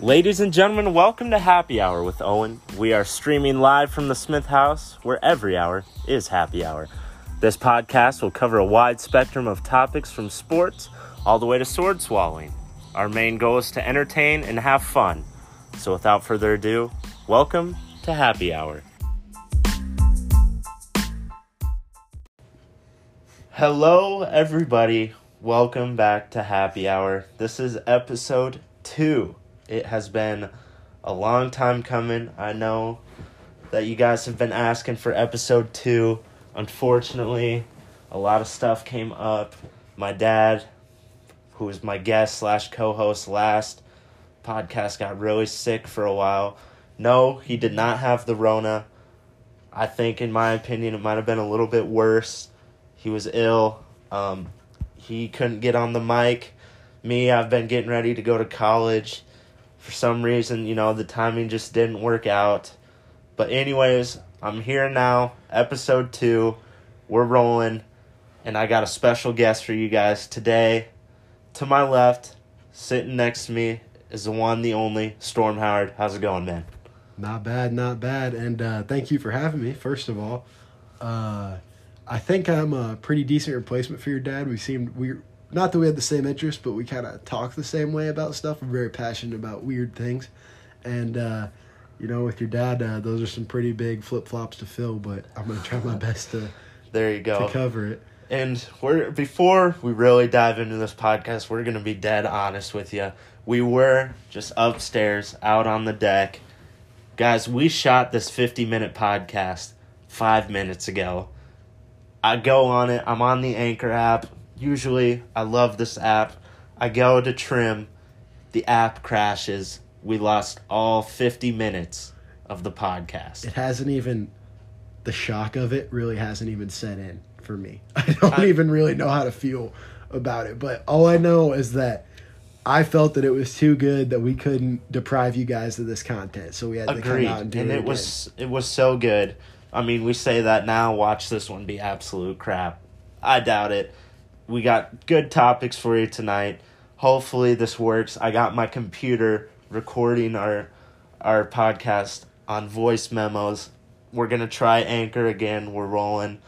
Ladies and gentlemen, welcome to Happy Hour with Owen. We are streaming live from the Smith House, where every hour is happy hour. This podcast will cover a wide spectrum of topics from sports all the way to sword swallowing. Our main goal is to entertain and have fun. So, without further ado, welcome to Happy Hour. Hello, everybody. Welcome back to Happy Hour. This is episode two. It has been a long time coming. I know that you guys have been asking for episode two. Unfortunately, a lot of stuff came up. My dad, who was my guest slash co host last podcast, got really sick for a while. No, he did not have the Rona. I think, in my opinion, it might have been a little bit worse. He was ill. Um, he couldn't get on the mic. Me, I've been getting ready to go to college. For some reason, you know, the timing just didn't work out. But, anyways, I'm here now, episode two. We're rolling, and I got a special guest for you guys today. To my left, sitting next to me, is the one, the only Storm Howard. How's it going, man? Not bad, not bad. And uh, thank you for having me, first of all. Uh, I think I'm a pretty decent replacement for your dad. We seemed we not that we had the same interests, but we kind of talk the same way about stuff. We're very passionate about weird things, and uh, you know, with your dad, uh, those are some pretty big flip flops to fill. But I'm gonna try my best to There you go. to cover it. And we're before we really dive into this podcast, we're gonna be dead honest with you. We were just upstairs out on the deck. Guys, we shot this 50 minute podcast five minutes ago. I go on it, I'm on the Anchor app. Usually, I love this app. I go to trim, the app crashes. We lost all 50 minutes of the podcast. It hasn't even the shock of it really hasn't even set in for me. I don't I- even really know how to feel about it. But all I know is that I felt that it was too good that we couldn't deprive you guys of this content. So we had to come out and do and it. it was it was so good. I mean, we say that now. Watch this one be absolute crap. I doubt it. We got good topics for you tonight. Hopefully, this works. I got my computer recording our our podcast on voice memos. We're gonna try Anchor again. We're rolling.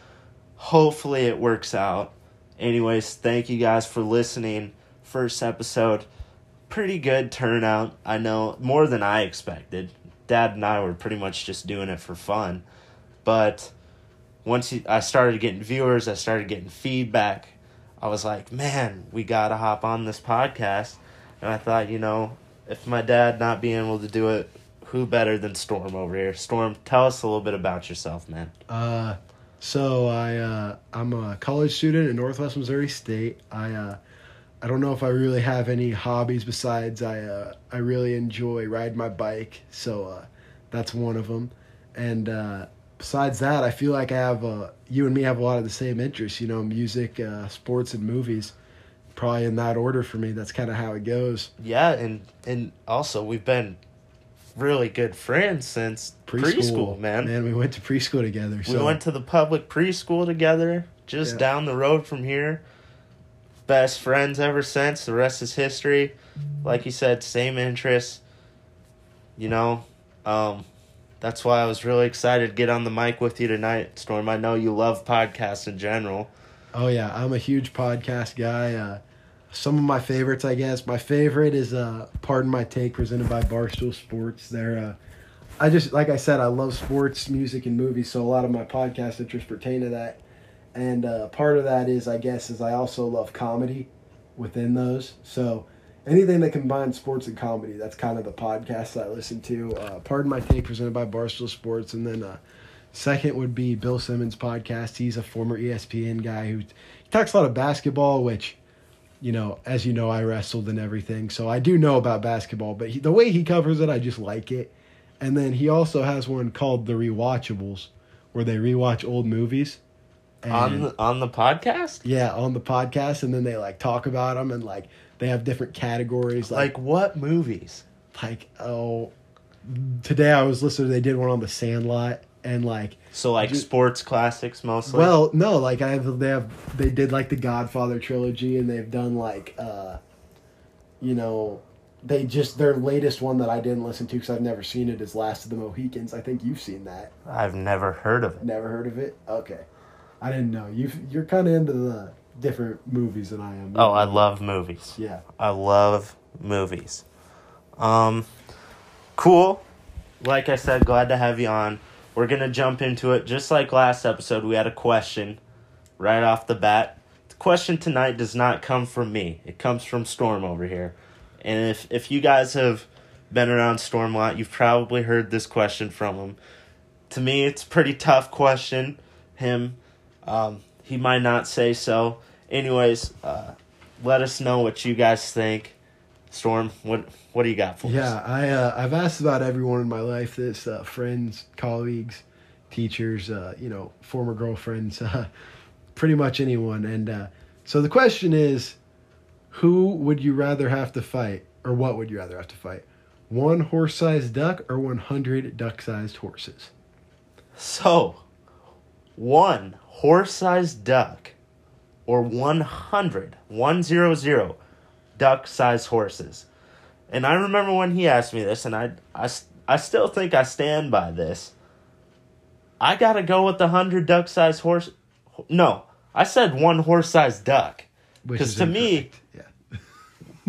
Hopefully, it works out. Anyways, thank you guys for listening. First episode, pretty good turnout. I know more than I expected. Dad and I were pretty much just doing it for fun, but once I started getting viewers, I started getting feedback. I was like, man, we gotta hop on this podcast. And I thought, you know, if my dad not being able to do it, who better than Storm over here? Storm, tell us a little bit about yourself, man. Uh, so I uh, I'm a college student at Northwest Missouri State. I uh, I don't know if I really have any hobbies besides I uh, I really enjoy riding my bike. So uh, that's one of them. And uh, besides that, I feel like I have uh, you and me have a lot of the same interests. You know, music, uh, sports, and movies. Probably in that order for me. That's kind of how it goes. Yeah, and and also we've been really good friends since preschool, man. Man, we went to preschool together. So. We went to the public preschool together, just Yeah. down the road from here. Best friends ever since. The rest is history. Like you said, same interests. You know, um, that's why I was really excited to get on the mic with you tonight, Storm. I know you love podcasts in general. Oh yeah, I'm a huge podcast guy. Uh, some of my favorites, I guess. My favorite is uh, "Pardon My Take," presented by Barstool Sports. They're, uh, I just like I said, I love sports, music, and movies, so a lot of my podcast interests pertain to that. And uh, part of that is, I guess, is I also love comedy within those. So anything that combines sports and comedy, that's kind of the podcast that I listen to. Uh, Pardon My Take, presented by Barstool Sports, and then. Uh, Second would be Bill Simmons' podcast. He's a former ESPN guy who he talks a lot of basketball, which, you know, as you know, I wrestled and everything, so I do know about basketball. But he, the way he covers it, I just like it. And then he also has one called The Rewatchables, where they rewatch old movies. And, on on the podcast? yeah, on the podcast, and then they like talk about them, and like they have different categories, like Like what movies? like oh, today I was listening. They did one on The Sandlot, and like So like sports classics mostly. Well, no, like I have they have they did like the Godfather trilogy and they've done like uh you know they just their latest one that I didn't listen to because I've never seen it is Last of the Mohicans. I think you've seen that. I've never heard of it. Never heard of it? Okay, I didn't know you. You're kind of into the different movies than I am. Oh, I love movies. yeah. I love movies. Um, cool. Like I said, glad to have you on. We're gonna jump into it. Just like last episode, we had a question right off the bat. The question tonight does not come from me. It comes from Storm over here. And if if you guys have been around Storm a lot, you've probably heard this question from him. To me, it's a pretty tough question. Him, um, he might not say so. Anyways, uh, let us know what you guys think. Storm, what what do you got for us? Yeah, I uh, I've asked about everyone in my life this uh, friends, colleagues, teachers, uh, you know, former girlfriends, uh, pretty much anyone. And uh, so the question is, who would you rather have to fight, or what would you rather have to fight? One horse-sized duck or one hundred duck-sized horses? So, one horse-sized duck or 100, 100 duck-sized horses. And I remember when he asked me this, and I, I, I still think I stand by this. I gotta go with the 100 duck-sized horse. No, I said one horse-sized duck. Because to me- yeah.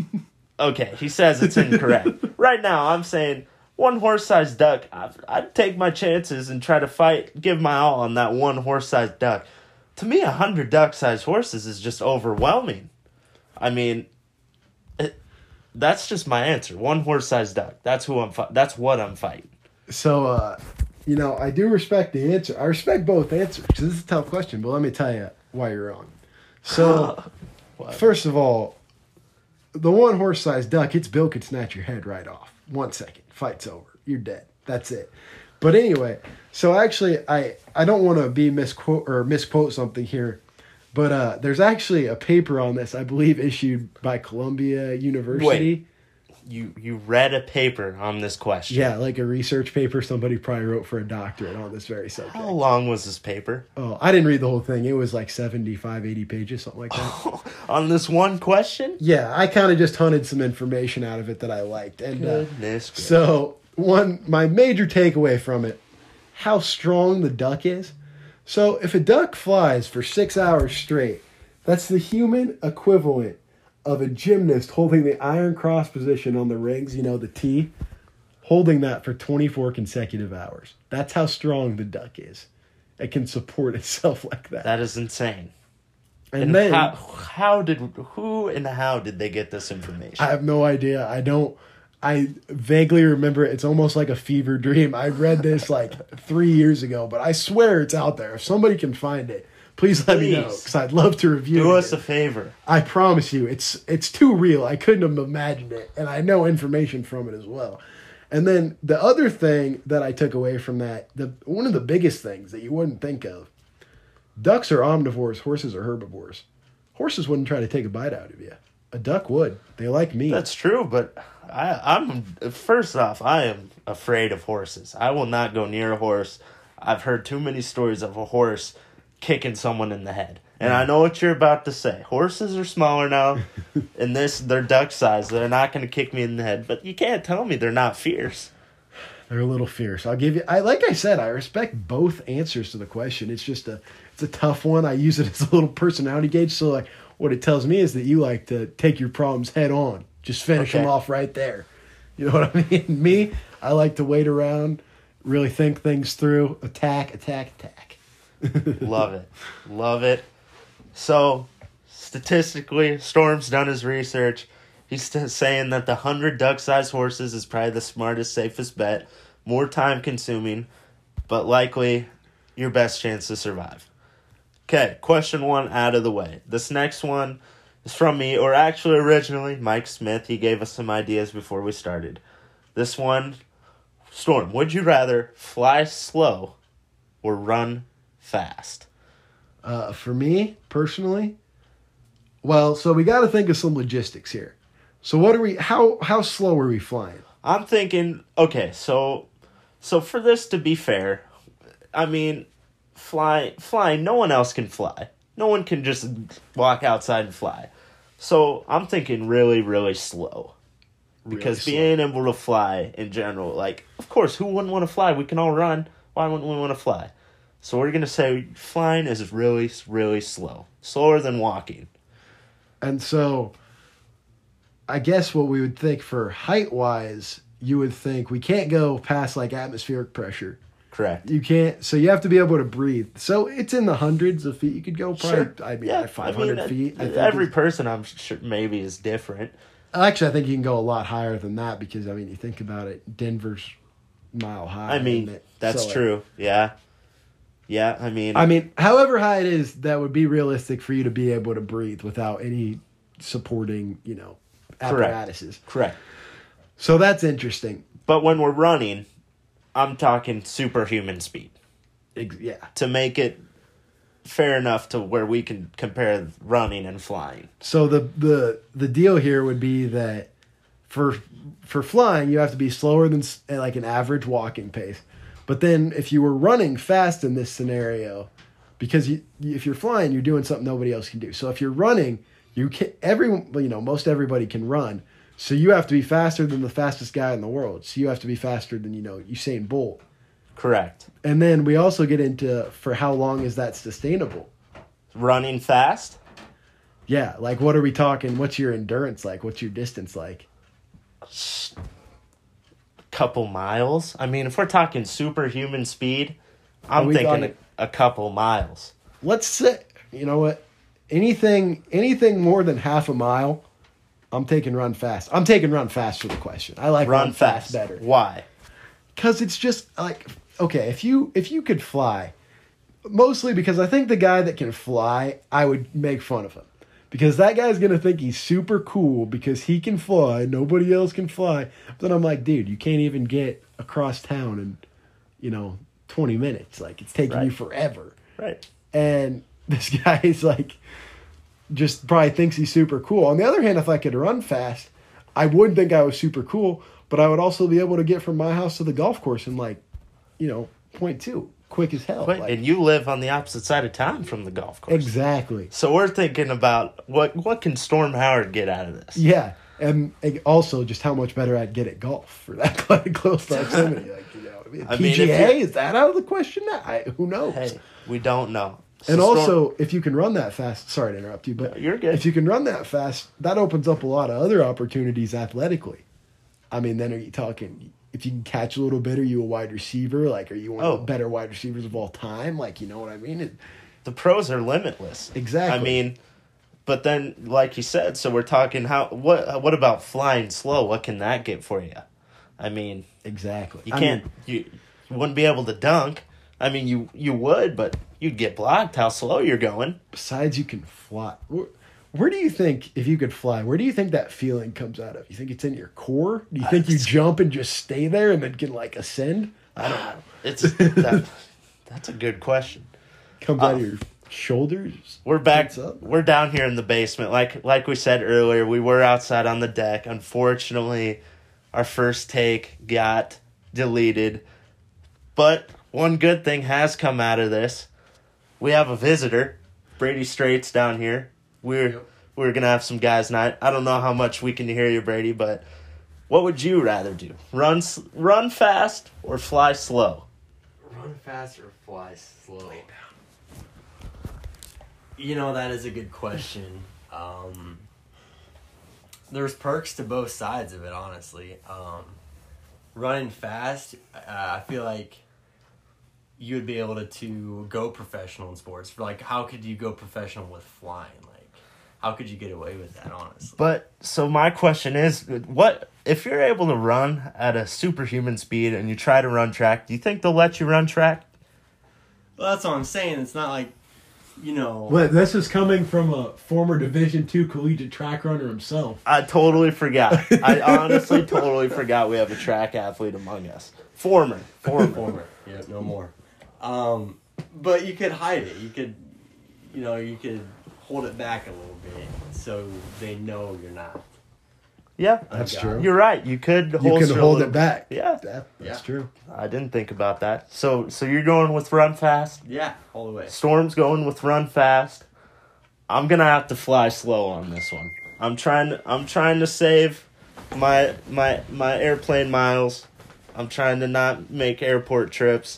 Okay, he says it's incorrect. right now, I'm saying one horse sized duck, I'd, I'd take my chances and try to fight, give my all on that one horse sized duck. To me, a hundred duck sized horses is just overwhelming. I mean, it, that's just my answer. One horse sized duck. That's who I'm. Fi- that's what I'm fighting. So, uh, you know, I do respect the answer. I respect both answers because this is a tough question, but let me tell you why you're wrong. So, first of all, the one horse sized duck, its bill could snatch your head right off. One second, fight's over. You're dead. That's it. But anyway, so actually, I I don't want to be misquote or misquote something here, but uh, there's actually a paper on this, I believe, issued by Columbia University. Wait, You you read a paper on this question. Yeah, like a research paper somebody probably wrote for a doctorate on this very subject. How long was this paper? Oh, I didn't read the whole thing. It was like 75, 80 pages, something like that. on this one question? yeah, I kind of just hunted some information out of it that I liked. And uh, so, one, my major takeaway from it, how strong the duck is. So, if a duck flies for six hours straight, that's the human equivalent of a gymnast holding the iron cross position on the rings, you know, the T, holding that for 24 consecutive hours. That's how strong the duck is. It can support itself like that. That is insane. and, And then how how did who and how did they get this information? I have no idea. I don't. I vaguely remember it. It's almost like a fever dream. I read this like three years ago, but I swear it's out there. If somebody can find it, please let me know because I'd love to review Do it. us a favor. I promise you, it's it's too real. I couldn't have imagined it, and I know information from it as well. And then the other thing that I took away from that, the one of the biggest things that you wouldn't think of, ducks are omnivores, horses are herbivores. Horses wouldn't try to take a bite out of you. A duck would. They like meat. That's true, but I I'm first off, I am afraid of horses. I will not go near a horse. I've heard too many stories of a horse kicking someone in the head. And I know what you're about to say. Horses are smaller now. and this they're duck sized. They're not gonna kick me in the head. But you can't tell me they're not fierce. They're a little fierce. I'll give you. I like I said, I respect both answers to the question. It's just a, it's a tough one. I use it as a little personality gauge. So like, what it tells me is that you like to take your problems head on. Just finish Okay. them off right there. You know what I mean? me, I like to wait around, really think things through, attack, attack, attack. Love it. Love it. So, statistically, Storm's done his research. He's saying that the 100 duck sized horses is probably the smartest, safest bet. More time consuming, but likely your best chance to survive. Okay, question one out of the way. This next one is from me, or actually, originally, Mike Smith. He gave us some ideas before we started. This one, Storm, would you rather fly slow or run fast? Uh, for me personally, well, so we got to think of some logistics here. So what are we? How how slow are we flying? I'm thinking, okay, so so for this to be fair, I mean, fly flying, no one else can fly. No one can just walk outside and fly. So I'm thinking really, really slow. because slow. being able to fly in general, like, of course, who wouldn't want to fly? We can all run. Why wouldn't we want to fly? So we're gonna say flying is really, really slow, slower than walking. And so, I guess what we would think for height wise, you would think we can't go past like atmospheric pressure. Correct. You can't. So you have to be able to breathe. So it's in the hundreds of feet. You could go probably. Sure. I mean, Yeah, 500 I mean, uh, feet. I think every person, I'm sure, maybe is different. actually, I think you can go a lot higher than that because I mean, you think about it. Denver's mile high. I mean, that's So, like, true. Yeah, yeah. I mean, I mean, however high it is, that would be realistic for you to be able to breathe without any supporting, you know, Correct. apparatuses. correct. So that's interesting. But when we're running, I'm talking superhuman speed Yeah. to make it fair enough to where we can compare running and flying. So the the the deal here would be that for for flying, you have to be slower than like an average walking pace. But then if you were running fast in this scenario, because you, if you're flying, you're doing something nobody else can do. So if you're running, you can everyone well, you know most everybody can run. So you have to be faster than the fastest guy in the world. So you have to be faster than you know Usain Bolt. Correct. And then we also get into for how long is that sustainable? Running fast. Yeah, like what are we talking? What's your endurance like? What's your distance like? couple miles. I mean, if we're talking superhuman speed, I'm thinking a, a couple miles. let's say you know what anything anything more than half a mile i'm taking run fast. I'm taking run fast for the question. I like Run, fast. better. Why? because it's just like okay if you if you could fly mostly because i think the guy that can fly i would make fun of him. Because that guy's gonna think he's super cool because he can fly nobody else can fly. But then i'm like dude you can't even get across town in you know 20 minutes. Like it's taking you forever. Right. and this guy is like just probably thinks he's super cool. On the other hand, if I could run fast, I would think I was super cool, but I would also be able to get from my house to the golf course in like, you know, point two, quick as hell. Like, and you live on the opposite side of town from the golf course. exactly. So we're thinking about what what can Storm Howard get out of this? Yeah, and also just how much better I'd get at golf for that kind of close proximity. Like you know, I mean, I mean, PGA is that out of the question? I, who knows? Hey, we don't know. So and Storm- also, if you can run that fast, sorry to interrupt you, but No, you're good. If you can run that fast, that opens up a lot of other opportunities athletically. I mean, then are you talking? If you can catch a little bit, are you a wide receiver? Like, are you one Oh. of the oh. better wide receivers of all time? Like, you know what I mean? It, the pros are limitless. Exactly. I mean, but then, like you said, so we're talking how what what about flying slow? What can that get for you? I mean, exactly. you can't mean, you, you wouldn't be able to dunk. I mean, you you would, but you'd get blocked. How slow you're going? besides, you can fly. Where, where do you think, if you could fly, where do you think that feeling comes out of? You think it's in your core? Do you uh, think you jump and just stay there and then can like ascend? I don't know. It's that, that's a good question. Comes out of uh, your shoulders. We're back. Up? We're down here in the basement. Like like we said earlier, we were outside on the deck. Unfortunately, our first take got deleted. But one good thing has come out of this. We have a visitor, Brady Straits down here. We're Yep. we're gonna have some guys night. I don't know how much we can hear you, Brady, but what would you rather do? Run run fast or fly slow? Run fast or fly slow? You know that is a good question. Um, there's perks to both sides of it, honestly. Um, running fast, uh, I feel like you would be able to, to go professional in sports. Like, how could you go professional with flying? Like, how could you get away with that? Honestly, But so my question is, what if you're able to run at a superhuman speed and you try to run track? Do you think they'll let you run track? well, that's what I'm saying. It's not like, you know. But this is coming from a former Division two collegiate track runner himself. I totally forgot. I honestly totally forgot we have a track athlete among us. Former, former. former. Yeah, no more. Um, but you could hide it. You could, you know, you could hold it back a little bit so they know you're not. Yeah, That's true. you're right. You could You holster can a hold it back. Yeah, That, that's Yeah. true. I didn't think about that. So, so you're going with run fast. Yeah, all the way. Storm's going with run fast. I'm gonna have to fly slow on this one. I'm trying. I'm trying to save my my my airplane miles. I'm trying to not make airport trips.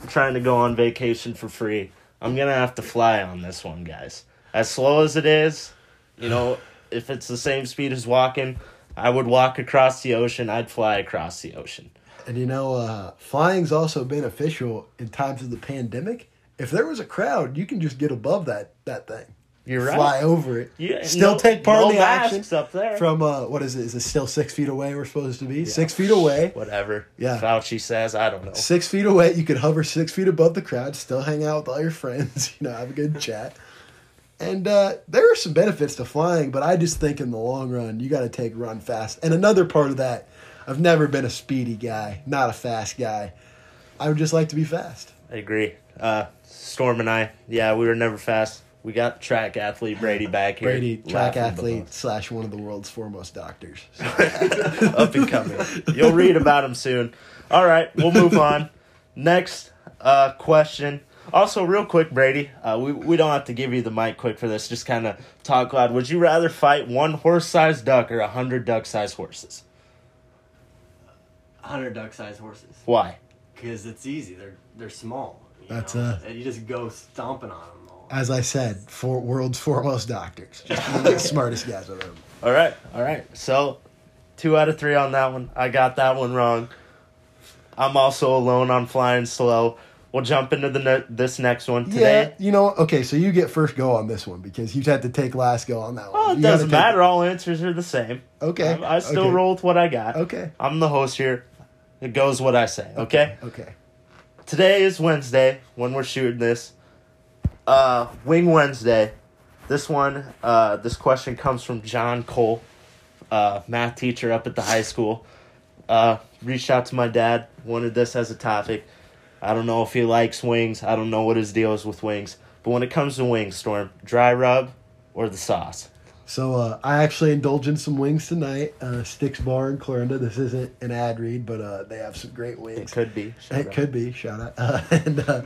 I'm trying to go on vacation for free. I'm gonna have to fly on this one, guys. As slow as it is, you know, if it's the same speed as walking, I would walk across the ocean. I'd fly across the ocean. And you know, uh, flying's also beneficial in times of the pandemic. If there was a crowd, you can just get above that that thing. You're right. Fly over it. Yeah, Still no- take part no in the action up there. from uh, what is it? Is it still six feet away? We're supposed to be six feet away. Whatever. Yeah. Fauci says. I don't know. Six feet away, you could hover six feet above the crowd, still hang out with all your friends, you know, have a good chat. And uh, there are some benefits to flying, but I just think in the long run, you got to take run fast. And another part of that, I've never been a speedy guy, not a fast guy. I would just like to be fast. I agree. Uh, Storm and I, yeah, we were never fast. We got track athlete Brady back here. Brady, track athlete slash one of the world's foremost doctors. So, up and coming. You'll read about him soon. All right, we'll move on. Next uh, question. Also, real quick, Brady, uh, we, we don't have to give you the mic quick for this. Just kind of talk loud. Would you rather fight one horse sized duck or a hundred duck sized horses? Hundred duck-sized horses. Why? Because it's easy. They're they're small. That's, know? uh, and you just go stomping on them. As I said, for world's foremost doctors, just one of the smartest guys I've ever. All right, all right. So, two out of three on that one. I got that one wrong. I'm also alone on flying slow. We'll jump into the ne- this next one today. Yeah, you know, okay, so you get first go on this one because you had to take last go on that one. Well, it You doesn't take- matter. All answers are the same. Okay. I, I still okay. roll with what I got. Okay. I'm the host here. It goes what I say. Okay. Okay. Today is Wednesday when we're shooting this. Uh, Wing Wednesday. This one, uh, this question comes from John Cole, uh, math teacher up at the high school. Uh, reached out to my dad, wanted this as a topic. I don't know if he likes wings. I don't know what his deal is with wings. But when it comes to wings, Storm, dry rub or the sauce? So uh, I actually indulge in some wings tonight. Uh, Sticks Bar in Clarinda. This isn't an ad read, but uh, they have some great wings. It could be. It could be. Shout out. Uh, and uh,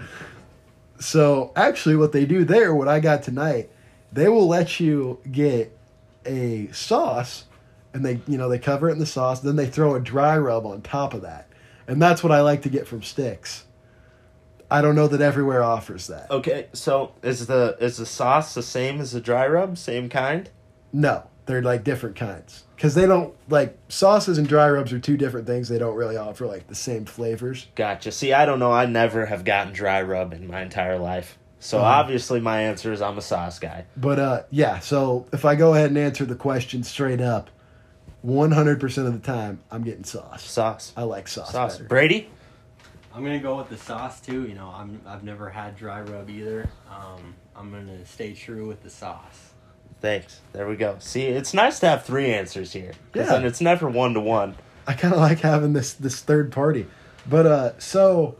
so actually, what they do there, what I got tonight, they will let you get a sauce, and they you know they cover it in the sauce. Then they throw a dry rub on top of that, and that's what I like to get from Sticks. I don't know that everywhere offers that. Okay, so is the is the sauce the same as the dry rub? Same kind? No, they're like different kinds because they don't like sauces and dry rubs are two different things. They don't really offer like the same flavors. Gotcha. See, I don't know. I never have gotten dry rub in my entire life. So Uh-huh. obviously my answer is I'm a sauce guy. But uh, yeah, so if I go ahead and answer the question straight up, one hundred percent of the time I'm getting sauce. Sauce. I like sauce. Sauce. better. Brady? I'm gonna go with the sauce too. You know, I'm I've never had dry rub either. Um, I'm gonna stay true with the sauce. Thanks. There we go. See, it's nice to have three answers here. Yeah. then it's never one to one. I kind of like having this this third party. But uh, so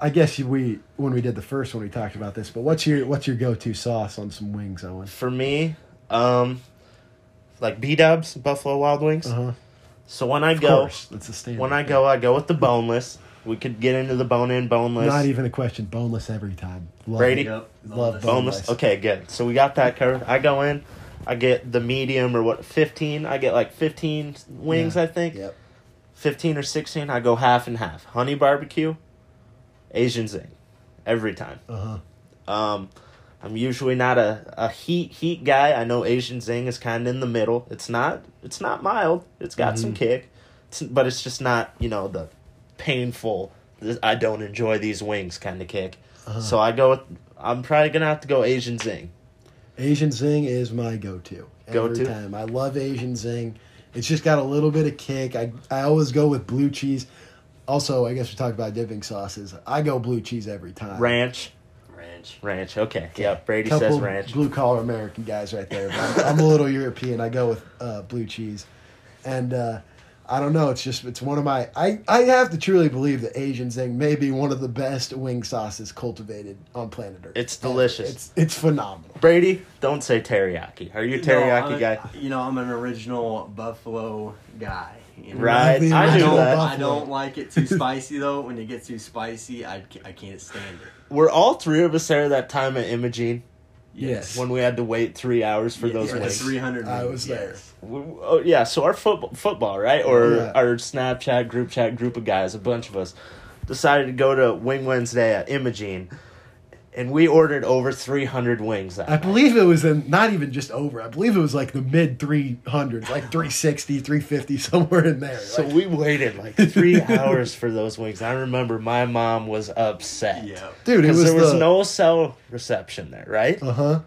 I guess we when we did the first one we talked about this. But what's your what's your go to sauce on some wings, Owen? For me, um like B dubs, Buffalo Wild Wings. Uh huh. So when I Of go course, that's a standard. when I go I go with the boneless. We could get into the bone in, boneless. not even a question. Boneless every time. Love Brady? it. Yep. Love this. boneless. Boneless. Okay, good. So we got that covered. I go in, I get the medium or what, 15. I get like 15 wings, Yeah. I think. Yep. 15 or 16. I go half and half. Honey barbecue, Asian zing. Every time. Uh huh. Um, I'm usually not a, a heat heat guy. I know Asian zing is kind of in the middle. It's not it's not mild. It's got some Mhm. kick, it's, but it's just not you know the painful. I don't enjoy these wings kind of kick. Uh-huh. So I go with. I'm probably gonna have to go Asian zing. Asian Zing is my go-to. Go-to? Every time. I love Asian Zing. It's just got a little bit of kick. I I always go with blue cheese. Also, I guess we talked about dipping sauces. I go blue cheese every time. Ranch, Ranch. ranch. Okay, yeah. Brady Couple says ranch. blue collar American guys right there. But I'm, I'm a little European. I go with uh, blue cheese, and uh, I don't know. It's just it's one of my. I I have to truly believe that Asian Zing may be one of the best wing sauces cultivated on planet Earth. It's Ever. delicious. It's it's phenomenal. Brady, don't say teriyaki. Are you a teriyaki No, guy? You know, I'm an original buffalo guy. You know? Right, I I don't. I don't like it too spicy though. When it gets too spicy, I, I can't stand it. Were all three of us there that time at Imogene? Yes. when we had to wait three hours for those for the wings. 300 I was there. yes. W- Oh yeah, so our football, football, right, or Yeah. our Snapchat group chat group of guys, a bunch of us, decided to go to Wing Wednesday at Imogene, and we ordered over three hundred wings that I night. believe it was in not even just over. I believe it was like the mid 300s, like 360, 350, somewhere in there. So Like, we waited like three hours for those wings. I remember my mom was upset. Yeah. dude, it because was there was the, no cell reception there, right? Uh huh.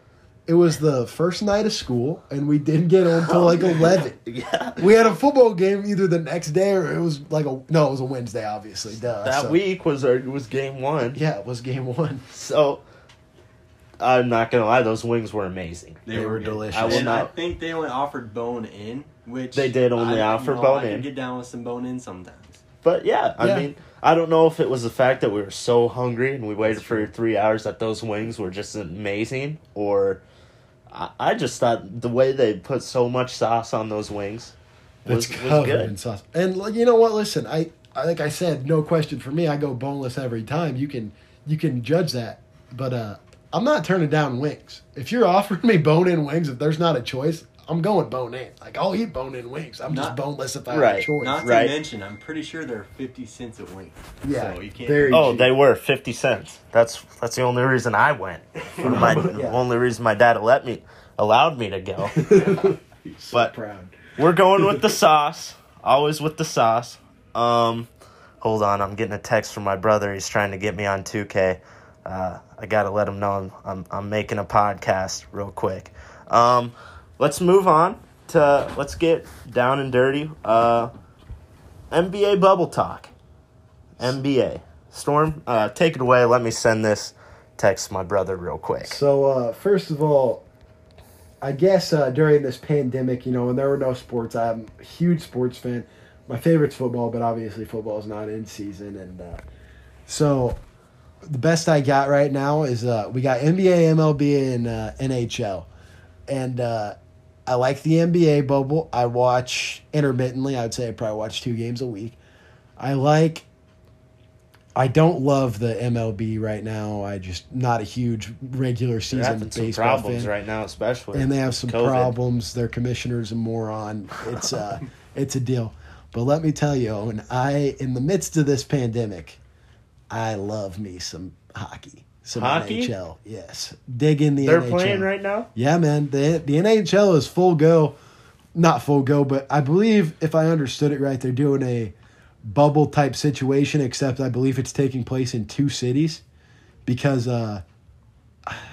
It was the first night of school, and we didn't get home till oh, like 11. Yeah. We had a football game either the next day or it was like a no, it was a Wednesday, obviously. Duh. That so- week was our, was game one. Yeah, it was game one. So I'm not gonna lie, those wings were amazing. They were good. delicious. I will and I think they only offered bone in, which They did only I, offer you know, bone I can in. get down with some bone in sometimes. But yeah, I Yeah. mean, I don't know if it was the fact that we were so hungry and we waited for three hours that those wings were just amazing, or I, I just thought the way they put so much sauce on those wings was, was covered good. in sauce. And like, you know what? Listen, I, I like I said, no question for me. I go boneless every time. You can you can judge that, but uh, I'm not turning down wings. If you're offering me bone in wings, if there's not a choice, I'm going bone in. Like I'll eat bone in wings. I'm just boneless if I have Right. a choice. Not to Right. mention, I'm pretty sure they're 50 cents a wing. Yeah, So you can't. very- Oh, cheap. they were fifty cents. That's that's the only reason I went. My Yeah. only reason my dad let me allowed me to go. so but- proud. We're going with the sauce. Always with the sauce. Um, hold on, I'm getting a text from my brother. He's trying to get me on 2K. Uh, I gotta let him know I'm, I'm I'm making a podcast real quick. Um, let's move on to let's get down and dirty. Uh, NBA bubble talk. NBA Storm, uh, take it away. Let me send this text my brother real quick. So uh, first of all, I guess uh, during this pandemic, you know, when there were no sports, I'm a huge sports fan. My favorite's football, but obviously football is not in season, and uh, so the best I got right now is uh, we got NBA, MLB, and uh, NHL, and uh, I like the NBA bubble. I watch intermittently. I would say I probably watch two games a week. I like. I don't love the MLB right now. I just not a huge regular season having some baseball problems fan right now, especially. and they have some COVID. problems. Their commissioner's a moron. It's uh, it's a deal. But let me tell you, Owen, I in the midst of this pandemic, I love me some hockey, some Hockey? NHL. Yes, dig in the They're NHL. playing right now. Yeah, man. The the NHL is full go, not full go, but I believe if I understood it right, they're doing a bubble type situation. Except I believe it's taking place in two cities, because uh,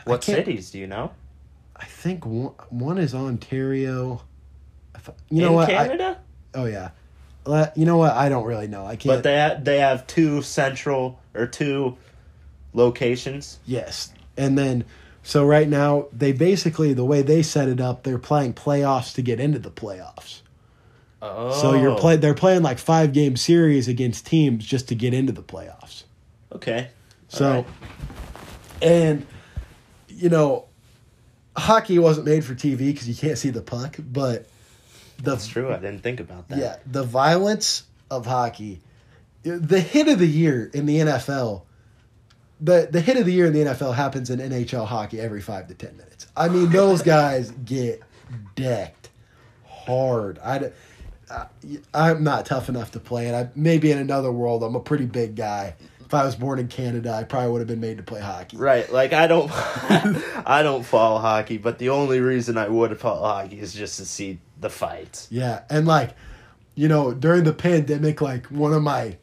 What cities do you know? I think one, one is Ontario. You know In what? I- Canada? oh yeah. You know what? I don't really know. I can't. but they ha- they have two central or two locations. yes, and then so right now they basically the way they set it up, they're playing playoffs to get into the playoffs. Oh, So you're oh. play. They're playing like five game series against teams just to get into the playoffs. okay. So, Alright. and you know, hockey wasn't made for TV because you can't see the puck, but the That's true. I didn't think about that. Yeah, the violence of hockey. The hit of the year in the NFL, the the hit of the year in the NFL happens in NHL hockey every five to ten minutes. I mean, those guys get decked hard. I, I'm not tough enough to play it. I maybe in another world, I'm a pretty big guy. If I was born in Canada, I probably would have been made to play hockey. Right, like I don't, I don't follow hockey, but the only reason I would follow hockey is just to see the fights. Yeah, and like, you know, during the pandemic, like one of my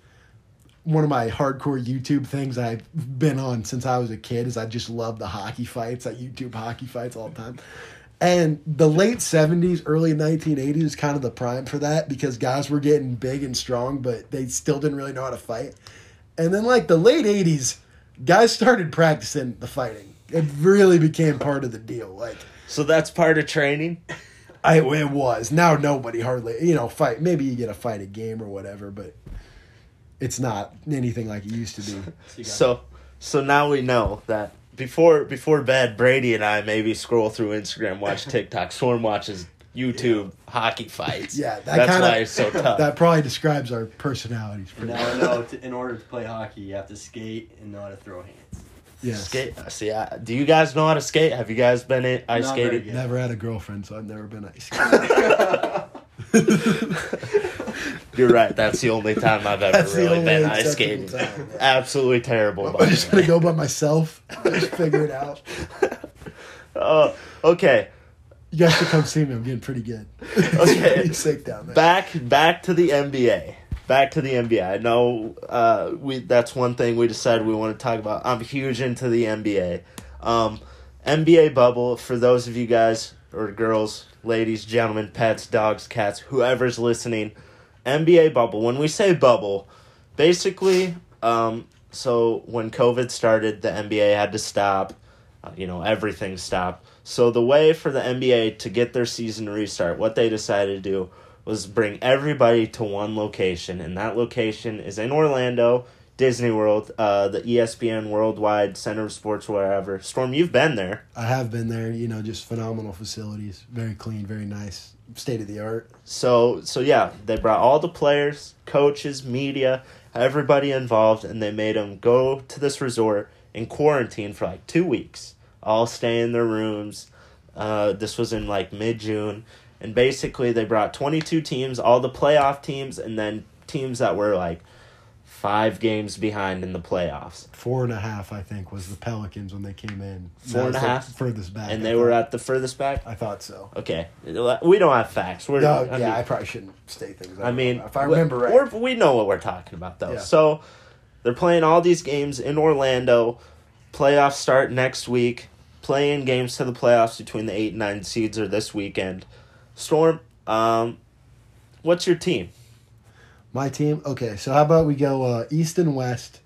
one of my hardcore YouTube things I've been on since I was a kid is I just love the hockey fights. I YouTube hockey fights all the time. And the late seventies, early nineteen eighties is kind of the prime for that because guys were getting big and strong, but they still didn't really know how to fight. And then like the late eighties, guys started practicing the fighting. It really became part of the deal. Like So that's part of training. I it was. Now nobody hardly you know fight. Maybe you get a fight a game or whatever, but it's not anything like it used to be. So So, so now we know that before before bed, Brady and I maybe scroll through Instagram, watch TikTok. Storm watches YouTube hockey fights. Yeah, that that's kinda, why it's so tough. That probably describes our personalities. pretty now I know to, in order to play hockey, you have to skate and know how to throw hands. Yes. Skate. Uh, see, I, do you guys know how to skate? Have you guys been in, ice Not skating? Never had a girlfriend, so I've never been ice skating. You're right. That's the only time I've ever That's the really only been ice acceptable skating. time. Absolutely terrible. I'm just gonna go by myself. Just figure it out. Uh, okay. You guys should come see me. I'm getting pretty good. Okay. pretty sick down there. back back to the NBA. Back to the NBA. I know uh, we that's one thing we decided we want to talk about. I'm huge into the NBA. Um, NBA bubble for those of you guys or girls, ladies, gentlemen, pets, dogs, cats, whoever's listening. NBA bubble. When we say bubble, basically, um, so when COVID started, the NBA had to stop. Uh, you know, everything stopped. So the way for the NBA to get their season to restart, what they decided to do was bring everybody to one location, and that location is in Orlando, Disney World, uh, the ESPN Worldwide Center of Sports, wherever. Storm, you've been there. I have been there. You know, just phenomenal facilities. Very clean, very nice, state of the art. So so yeah, they brought all the players, coaches, media, everybody involved, and they made them go to this resort in quarantine for like two weeks. All stay in their rooms. Uh, this was in like mid June, and basically they brought twenty two teams, all the playoff teams, and then teams that were like five games behind in the playoffs. Four and a half, I think, was the Pelicans when they came in. Four and a half? furthest back. And I they were at the furthest back. I thought so. Okay, we don't have facts. We're No, I yeah, mean- I probably shouldn't state things. I mean, if I remember right. we know what we're talking about, though. Yeah. So they're playing all these games in Orlando. Playoffs start next week. Playing games to the playoffs between the eight and nine seeds are this weekend. Storm, um, what's your team? My team. Okay, so how about we go uh, East and West,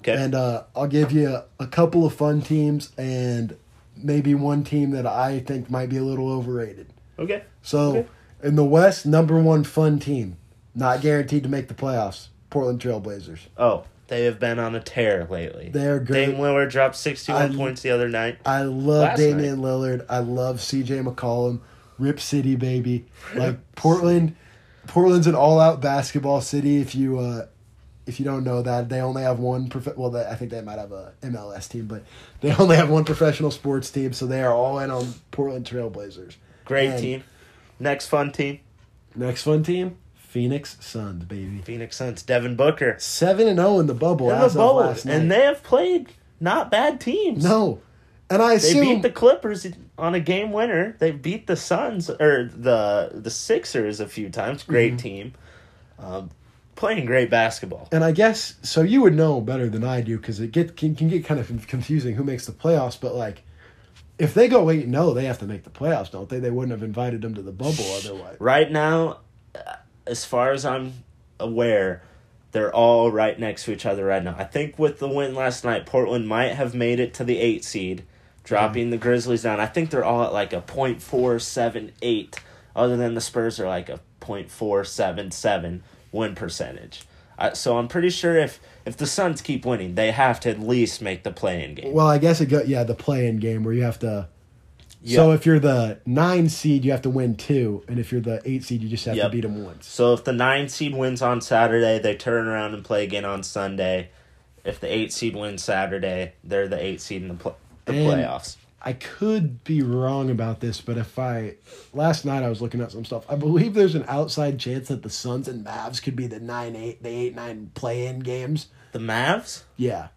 Okay, and uh, I'll give you a, a couple of fun teams and maybe one team that I think might be a little overrated. okay, So Okay. in the West, number one fun team, not guaranteed to make the playoffs. Portland Trailblazers. oh, they have been on a tear lately. They're great. Dame Lillard dropped sixty-one I- points the other night. I love Last Damian Lillard. I love CJ McCollum. Rip City, baby. Like Portland. Portland's an all-out basketball city. If you uh, if you don't know that, they only have one. Prof- well, they, I think they might have a MLS team, but they only have one professional sports team. So they are all in on Portland Trailblazers. Great And team. Next fun team, Next fun team, Phoenix Suns, baby. Phoenix Suns. Devin Booker. Seven and zero in the bubble In as the of last night. and they have played not bad teams. no, and I They beat the Clippers on a game winner. They beat the Suns or the the Sixers a few times. Great team, um, playing great basketball. And I guess so. You would know better than I do because it get can, can get kind of confusing who makes the playoffs. But like, if they go eight and zero, they have to make the playoffs, don't they? They wouldn't have invited them to the bubble otherwise. Right now, uh, as far as I'm aware, they're all right next to each other right now. I think with the win last night, Portland might have made it to the eight seed, dropping the Grizzlies down. I think they're all at like a point four seven eight. Other than the Spurs are like a point four seven seven win percentage. Uh, so I'm pretty sure if if the Suns keep winning, they have to at least make the play-in game. Well, I guess it go yeah the play-in game where you have to. So if you're the nine seed, you have to win two, and if you're the eight seed, you just have Yep. to beat them once. So if the nine seed wins on Saturday, they turn around and play again on Sunday. If the eight seed wins Saturday, they're the eight seed in the pl- the And- playoffs. I could be wrong about this, but if I last night I was looking at some stuff, I believe there's an outside chance that the Suns and Mavs could be the nine eight, the eight nine play-in games. The Mavs? Yeah,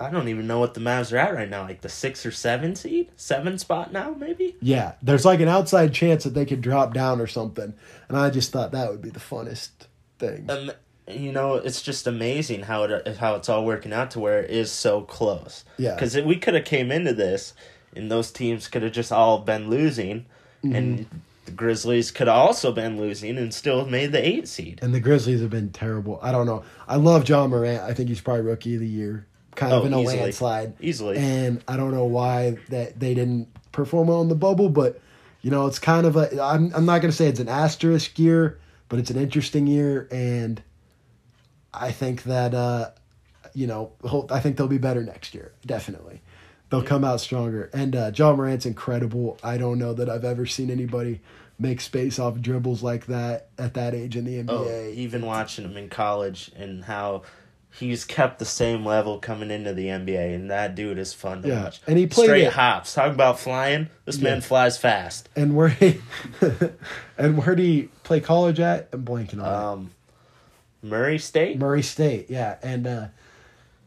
I don't even know what the Mavs are at right now. Like the six or seven seed, seven spot now, maybe. yeah. There's like an outside chance that they could drop down or something, and I just thought that would be the funnest thing. Um, you know, it's just amazing how it how it's all working out to where it is so close. Yeah. because we could have came into this, and those teams could have just all been losing, Mm-hmm. and the Grizzlies could have also been losing and still made the eight seed. And the Grizzlies have been terrible. I don't know. I love Ja Morant. I think he's probably rookie of the year, kind of Oh, in a easily. landslide. Easily. And I don't know why that they didn't perform well in the bubble, but you know, it's kind of a. I'm I'm not going to say it's an asterisk year, but it's an interesting year, and I think that uh, you know, I think they'll be better next year. Definitely, they'll come out stronger. And uh, Ja Morant's incredible. I don't know that I've ever seen anybody make space off dribbles like that at that age in the NBA. Oh, even watching him in college and how he's kept the same level coming into the NBA, and that dude is fun to Yeah, watch. and he played straight it- hops. Talk about flying. This Yeah. man flies fast. And where he and where did he play college at? I'm blanking on it. Um, Murray State. Murray State, yeah, and uh,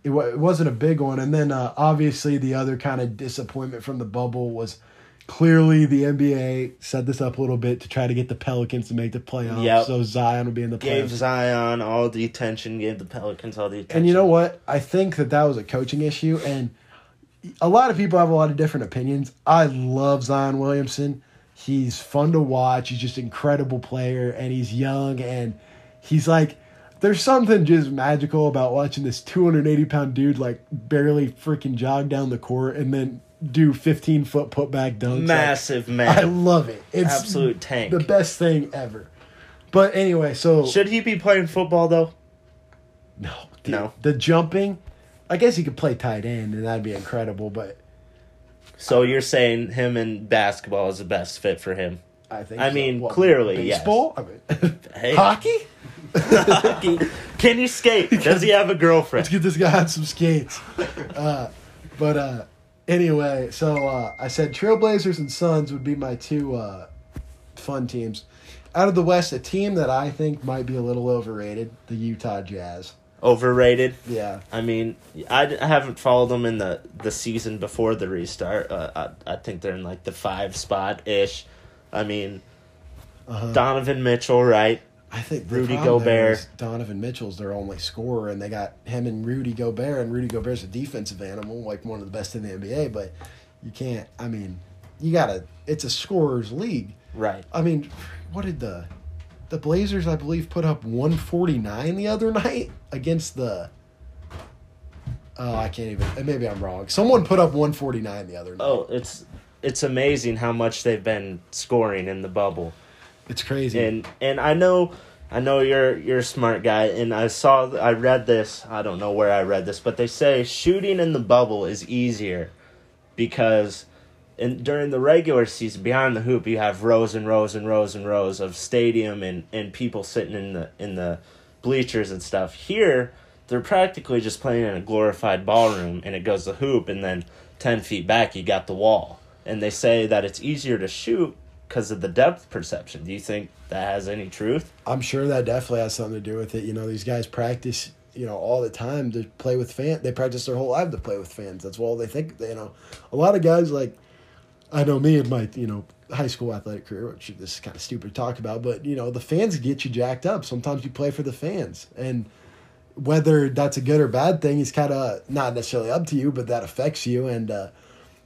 it, wa it wasn't a big one. And then uh, obviously the other kind of disappointment from the bubble was clearly the NBA set this up a little bit to try to get the Pelicans to make the playoffs, Yep. so Zion would be in the Gave. Zion all the attention. Gave the Pelicans all the attention. And you know what? I think that that was a coaching issue, and a lot of people have a lot of different opinions. I love Zion Williamson. He's fun to watch. He's just an incredible player, and he's young, and he's like. There's something just magical about watching this 280 pound dude like barely freaking jog down the court and then do 15 foot putback dunks. Like, man. I love it. It's Absolute tank. the best thing ever. But anyway, so Should he be playing football though? No, dude, No. The jumping, I guess he could play tight end, and that'd be incredible. But So you're saying him in basketball is the best fit for him? I think I so. mean, What, clearly, yes. baseball. I mean, Hey. hockey. Can he skate? Does he have a girlfriend? Let's get this guy on some skates. Uh, but uh, anyway, so uh, I said Trailblazers and Suns would be my two uh, fun teams. Out of the West, a team that I think might be a little overrated, the Utah Jazz. Overrated. Yeah, I mean, I, d- I haven't followed them in the, the season before the restart. Uh, I, I think they're in like the five spot ish. I mean, uh-huh. Donovan Mitchell, right? I think Rudy Gobert. Donovan Mitchell's their only scorer, and they got him and Rudy Gobert, and Rudy Gobert's a defensive animal, like one of the best in the NBA. But you can't. I mean, you gotta. It's a scorer's league. Right. I mean, what did the the Blazers? I believe put up one forty nine the other night against the. Oh, I can't even. Maybe I'm wrong. Someone put up one forty nine the other night. Oh, it's it's amazing how much they've been scoring in the bubble. it's crazy. and and I know I know you're you're a smart guy and I saw I read this I don't know where I read this but they say shooting in the bubble is easier because in during the regular season behind the hoop you have rows and rows and rows and rows of stadium and and people sitting in the in the bleachers and stuff here they're practically just playing in a glorified ballroom and it goes the hoop and then 10 feet back you got the wall and they say that it's easier to shoot because of the depth perception do you think that has any truth I'm sure that definitely has something to do with it. You know, these guys practice, you know, all the time to play with fans. They practice their whole life to play with fans. That's all they think. You know, a lot of guys like, I know me in my you know high school athletic career, which this is kind of stupid to talk about, but you know the fans get you jacked up. Sometimes you play for the fans, and whether that's a good or bad thing is kind of not necessarily up to you, but that affects you. And uh,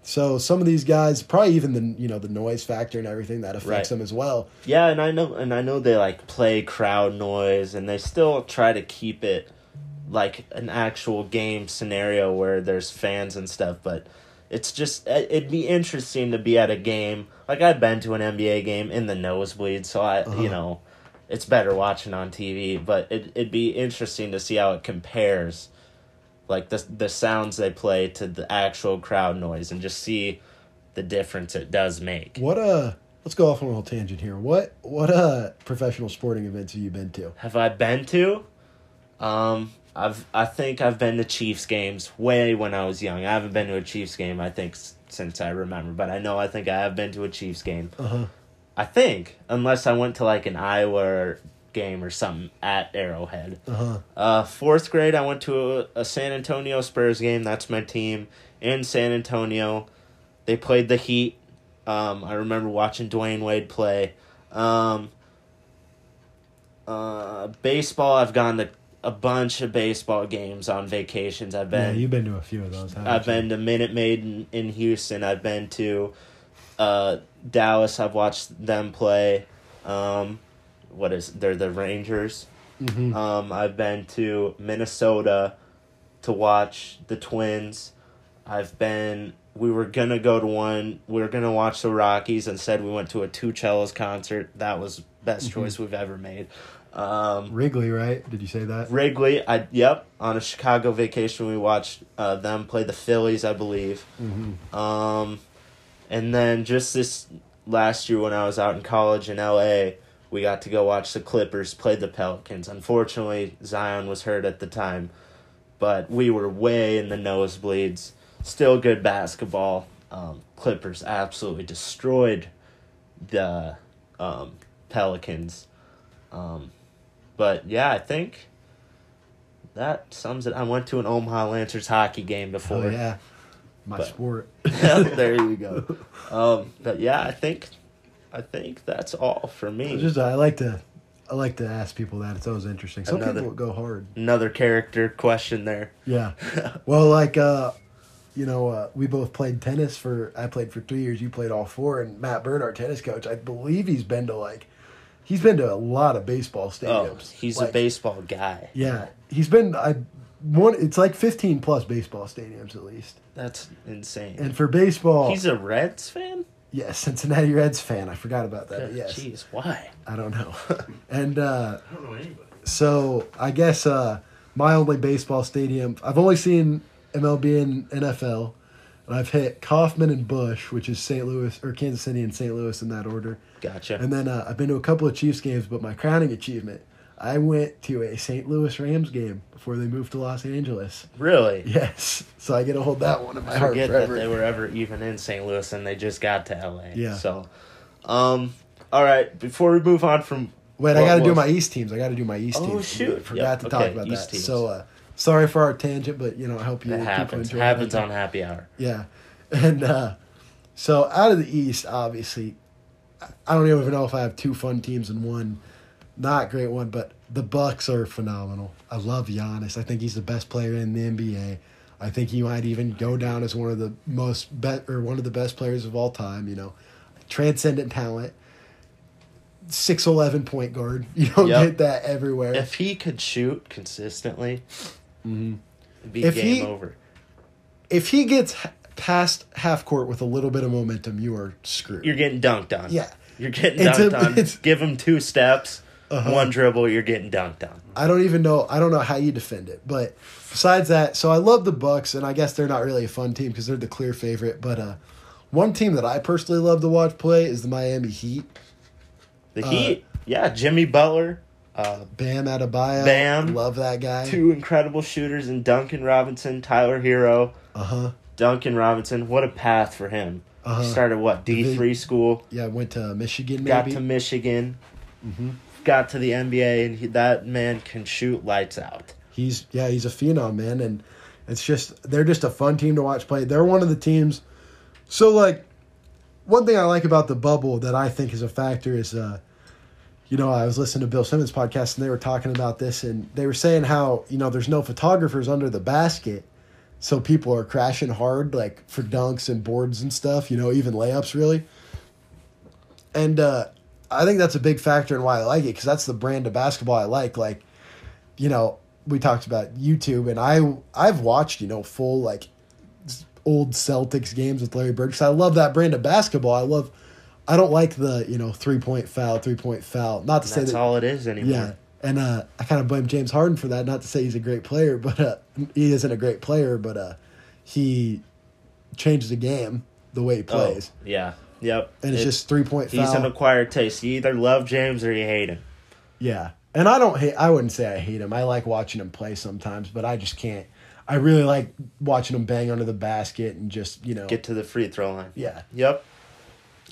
so some of these guys, probably even the you know the noise factor and everything that affects Right. them as well. Yeah, and I know and I know they like play crowd noise and they still try to keep it like an actual game scenario where there's fans and stuff, but it's just it- it'd be interesting to be at a game. Like I've been to an NBA game in the nosebleed, so I Uh-huh. you know, it's better watching on TV, but it it'd be interesting to see how it compares like the the sounds they play to the actual crowd noise and just see the difference it does make. What uh let's go off on a little tangent here. What what uh professional sporting events have you been to? Have I been to? Um, I've I think I've been to Chiefs games way when I was young. I haven't been to a Chiefs game I think since I remember, but I know I think I have been to a Chiefs game. Uh-huh. I think unless I went to like an Iowa game or something at Arrowhead. Uh-huh. Uh, fourth grade, I went to a, a San Antonio Spurs game. That's my team in San Antonio. They played the Heat. Um, I remember watching Dwyane Wade play. Um, uh, baseball, I've gone to a bunch of baseball games on vacations. I've Yeah, been you've been to a few of those. I've you? been to Minute Maid in, in Houston. I've been to uh, Dallas. I've watched them play. Um, what is they're the Rangers. Mhm. Um, I've been to Minnesota to watch the Twins. I've been. We were gonna go to one. We were gonna watch the Rockies. Instead, we went to a Two Cellos concert. That was best choice we've ever made. Um, Wrigley, right? Did you say that? Wrigley, I yep. On a Chicago vacation, we watched uh, them play the Phillies, I believe. Mm-hmm. Um, and then just this last year when I was out in college in L.A., we got to go watch the Clippers play the Pelicans. Unfortunately, Zion was hurt at the time, but we were way in the nosebleeds. Still good basketball. Um, Clippers absolutely destroyed the um, Pelicans. Um, but yeah, I think that sums it. I went to an Omaha Lancers hockey game before. Oh yeah, my But- sport. there you go. Um, but yeah, I think I think that's all for me. just I like to I like to ask people that. It's always interesting. Some Another- people go hard. Another character question there. Yeah. well, like uh, you know, uh, we both played tennis for. I played for three years. You played all four. And Matt Bird, our tennis coach, I believe he's been to like, he's been to a lot of baseball Oh, stadiums. he's Like, a baseball guy. Yeah, he's been. I one. It's like fifteen plus baseball stadiums at least. That's insane. And for baseball, He's a Reds fan. Yeah, Cincinnati Reds fan. I forgot about that. But yes, Jeez, why? I don't know. and uh, I don't know anybody. So I guess uh, my only baseball stadium. I've only seen MLB and NFL, and I've hit Kauffman and Busch, which is St. Louis or Kansas City and St. Louis in that order. Gotcha. And then uh, I've been to a couple of Chiefs games, but my crowning achievement, I went to a St. Louis Rams game before they moved to Los Angeles. really? Yes, so I get to hold that one in my heart Forget that they were ever even in St. Louis and they just got to LA. Yeah. So, um, all right. Before we move on from Wait, I got to do my East teams. I got to do my East Oh, teams. Oh shoot. Forgot Yep, to talk okay, about East that. teams. So uh, sorry for our tangent, but you know I hope you it people happens. enjoy it. Happens on happy hour. Yeah, and uh, so out of the East, obviously, I don't even know if I have two fun teams in one not great one, but the Bucks are phenomenal. I love Giannis. I think he's the best player in the NBA. I think he might even go down as one of the most bet or one of the best players of all time. You know, transcendent talent. Six eleven point guard. You don't Yep. get that everywhere. If he could shoot consistently, Mhm. it'd be If game he- over. If he gets past half court with a little bit of momentum, you are screwed. You're getting dunked on. yeah. You're getting It's a- dunked on. Give him two steps, Uh-huh. one dribble, you're getting dunked on. I don't even know. I don't know how you defend it. But besides that, so I love the Bucks, and I guess they're not really a fun team because they're the clear favorite. But uh, one team that I personally love to watch play is the Miami Heat. The Uh, Heat, yeah, Jimmy Butler, uh, Bam Adebayo, Bam. love that guy. two incredible shooters in Duncan Robinson, Tyler Herro. Uh huh. Duncan Robinson, what a path for him. Uh-huh. Started what D three school, Yeah, went to Michigan. Maybe. got to Michigan, Mhm. Got to the NBA, and he, that man can shoot lights out. He's yeah, he's a phenom, man, and it's just they're just a fun team to watch play. They're one of the teams. So like, one thing I like about the bubble that I think is a factor is, uh, you know, I was listening to Bill Simmons podcast and they were talking about this and they were saying how you know there's no photographers under the basket, so people are crashing hard like for dunks and boards and stuff. You know, even layups really. And uh, I think that's a big factor in why I like it because that's the brand of basketball I like. Like, you know, we talked about YouTube, and I I've watched you know full like old Celtics games with Larry Bird because I love that brand of basketball. I love. I don't like the you know three point foul, three point foul. Not to say That's that. all it is anymore. Yeah, and uh, I kind of blame James Harden for that. Not to say he's a great player, but uh, he isn't a great player. But uh, he changes the game the way he Oh, plays, yeah. Yep. and it's, It- just three point foul. he's an acquired taste. You either love James or you hate him. Yeah. And I don't hate I wouldn't say I hate him. I like watching him play sometimes, but I just can't I really like watching him bang under the basket and just, you know. Get to the free throw line. yeah. Yep.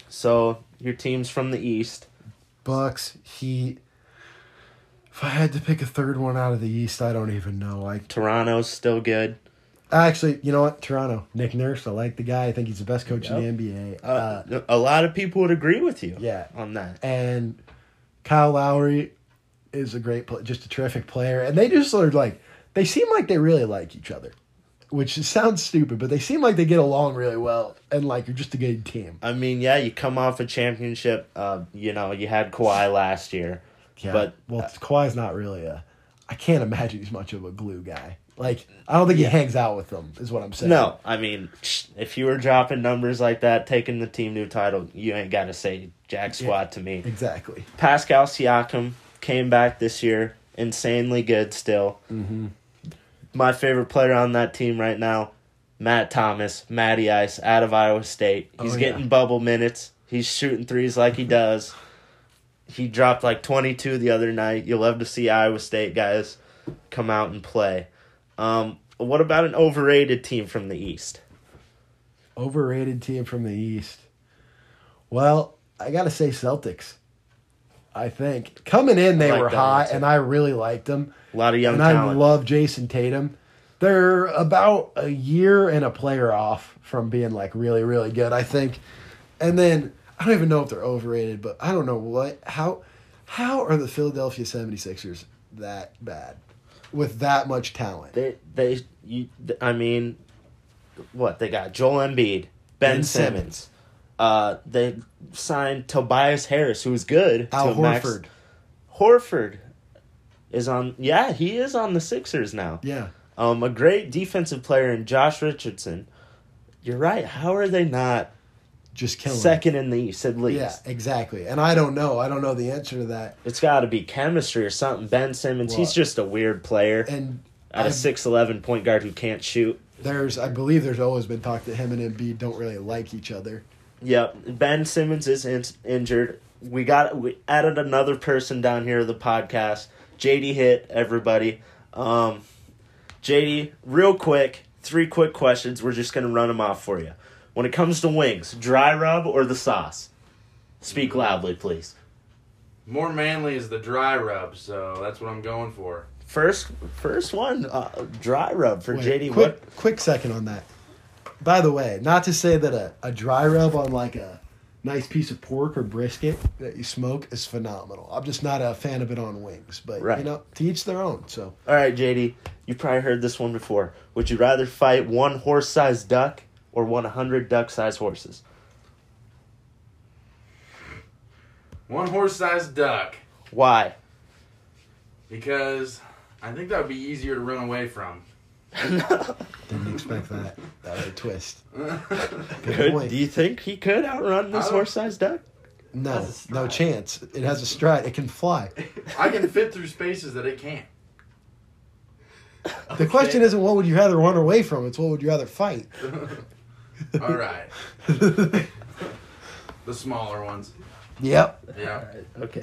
So your team's from the East. Bucks, Heat. If I had to pick a third one out of the East, I don't even know. Like Toronto's still good. Actually, you know what? Toronto. Nick Nurse, I like the guy. I think he's the best coach in the NBA. Uh, Uh, a lot of people would agree with you. yeah. On that. and Kyle Lowry is a great play, just a terrific player. And they just are like they seem like they really like each other. Which sounds stupid, but they seem like they get along really well and like you're just a good team. I mean, yeah, you come off a championship. Uh, you know, you had Kawhi last year, Yeah. but well, Kawhi's not really a. I can't imagine he's much of a glue guy. Like I don't think he hangs out with them. Is what I'm saying. no, I mean, if you were dropping numbers like that, taking the team new title, you ain't got to say jack squat to me. exactly. Pascal Siakam came back this year, insanely good still. Mm-hmm. My favorite player on that team right now, Matt Thomas, Matty Ice, out of Iowa State. He's Oh, yeah. getting bubble minutes. He's shooting threes like he does. He dropped like 22 the other night. You'll love to see Iowa State guys come out and play. Um, what about an overrated team from the East? Overrated team from the East. Well, I gotta say Celtics. I think coming in they like were hot, and I really liked them. A lot of young and I love Jayson Tatum. They're about a year and a player off from being like really, really good, I think. And then I don't even know if they're overrated, but I don't know what how how are the Philadelphia 76ers that bad with that much talent? they they you, I mean, what they got? Joel Embiid, Ben, Ben Simmons. Simmons. Uh, they signed Tobias Harris, who's good. Al to max- Horford. Horford is on. Yeah, he is on the Sixers now. Yeah. Um, a great defensive player in Josh Richardson. You're right. How are they not Just killing. second in the East at least? Yeah, exactly. And I don't know. I don't know the answer to that. It's got to be chemistry or something. Ben Simmons, Well, he's just a weird player. And At a I- six eleven point guard who can't shoot. there's I believe there's always been talk that him and Embiid don't really like each other. Yep, Ben Simmons is in- injured. We got we added another person down here to the podcast. JD hit everybody. Um, JD, real quick, three quick questions. We're just gonna run them off for you. When it comes to wings, dry rub or the sauce? Speak loudly, please. More manly is the dry rub, so that's what I'm going for. First, first one, uh, dry rub for Wait, JD. quick, What? quick second on that. By the way, not to say that a, a dry rub on like a nice piece of pork or brisket that you smoke is phenomenal. I'm just not a fan of it on wings, but Right. you know, to each their own. So All right, JD, you probably heard this one before. Would you rather fight one horse-sized duck or one hundred duck-sized horses? One horse sized duck, Why? because I think that would be easier to run away from. didn't expect that. That was a twist. Could, point. do you think he could outrun this horse-sized duck? No, Has a stride. no chance. It has a stride. It can fly. I can fit through spaces that it can't. The question isn't what would you rather run away from. It's what would you rather fight. All right. The smaller ones. Yep. Yeah. Okay.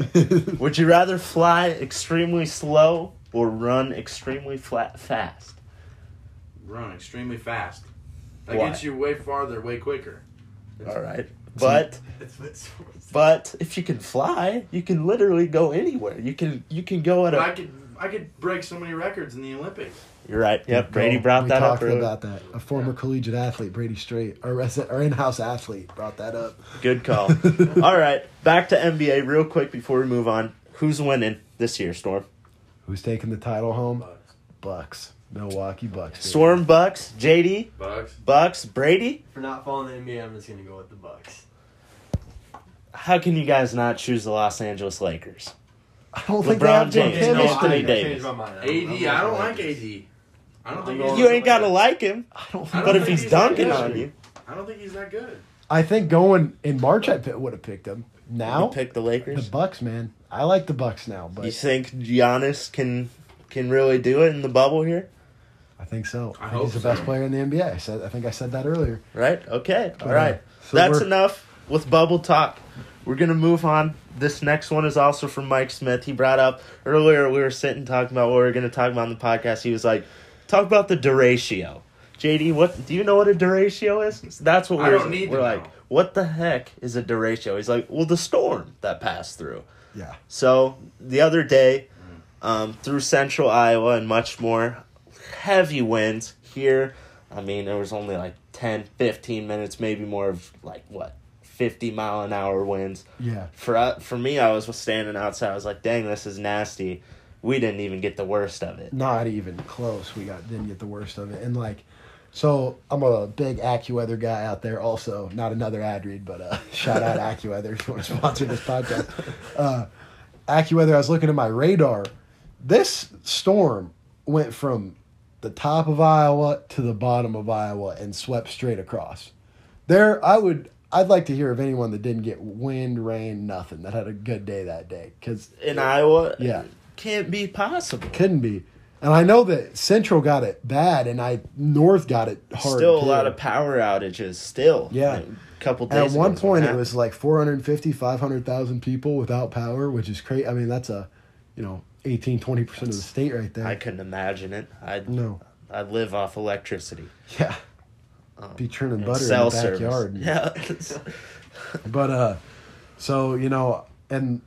Would you rather fly extremely slow or run extremely flat fast? Run extremely fast. That Why? gets you way farther, way quicker. All right. But That's what sports- but if you can fly, you can literally go anywhere. You can you can go at But I a. could I could break so many records in the Olympics. You're right. Yep. Brady brought we that up talked about that. A former collegiate athlete, Brady Straight, our, our in-house athlete, brought that up. Good call. All right. Back to NBA real quick before we move on. Who's winning this year, Storm? Who's taking the title home? Bucks. Milwaukee Bucks. baby. Storm Bucks, JD Bucks. Bucks, Brady. For not following the NBA, I'm just gonna go with the Bucks. How can you guys not choose the Los Angeles Lakers? I don't think LeBron they have James, good no chemistry. Anthony I Davis. my mind. I'm- AD, I'm going I don't like AD. I don't think You ain't gotta like him, I don't I think. don't but if think he's he's dunking on you, I don't think he's that good. I think going in March, I would have picked him. Now pick the Lakers, the Bucks, man. I like the Bucks now, but You think Giannis can can really do it in the bubble here? I think so. I I think he's the so. best player in the NBA. I said. I think I said that earlier. Right? Okay. All But, uh, so That's enough with bubble talk. We're gonna move on. This next one is also from Mike Smith. He brought up earlier we were sitting talking about what we were gonna talk about on the podcast. He was like, "Talk about the derecho." JD, what do you know what a derecho is? That's what we're, don't need we're to like. know. What the heck is a derecho? He's like, well, the storm that passed through. Yeah. So the other day, um, through central Iowa and much more, heavy winds here. I mean, there was only like 10, 15 minutes, maybe more of like what, 50 mile an hour winds. Yeah. For uh, for me, I was standing outside. I was like, dang, this is nasty. We didn't even get the worst of it. Not even close. We got didn't get the worst of it, and like, so I'm a big AccuWeather guy out there. Also, not another ad read, but uh, shout out AccuWeather if you want to sponsor this podcast. Uh, AccuWeather. I was looking at my radar. This storm went from the top of Iowa to the bottom of Iowa and swept straight across. There, I would. I'd like to hear of anyone that didn't get wind, rain, nothing that had a good day that day because In Iowa, Yeah. can't be possible. couldn't be. And I know that Central got it bad, and I North got it hard. Still a too. lot of power outages. Still, Yeah. A couple At one point, it was like 450, 500,000 people without power, which is crazy. I mean, that's a, you know, 18, 20 percent of the state right there. I couldn't imagine it. I no, I live off electricity. Yeah. Um, Be churning butter in the backyard. Yeah. But uh, so you know, and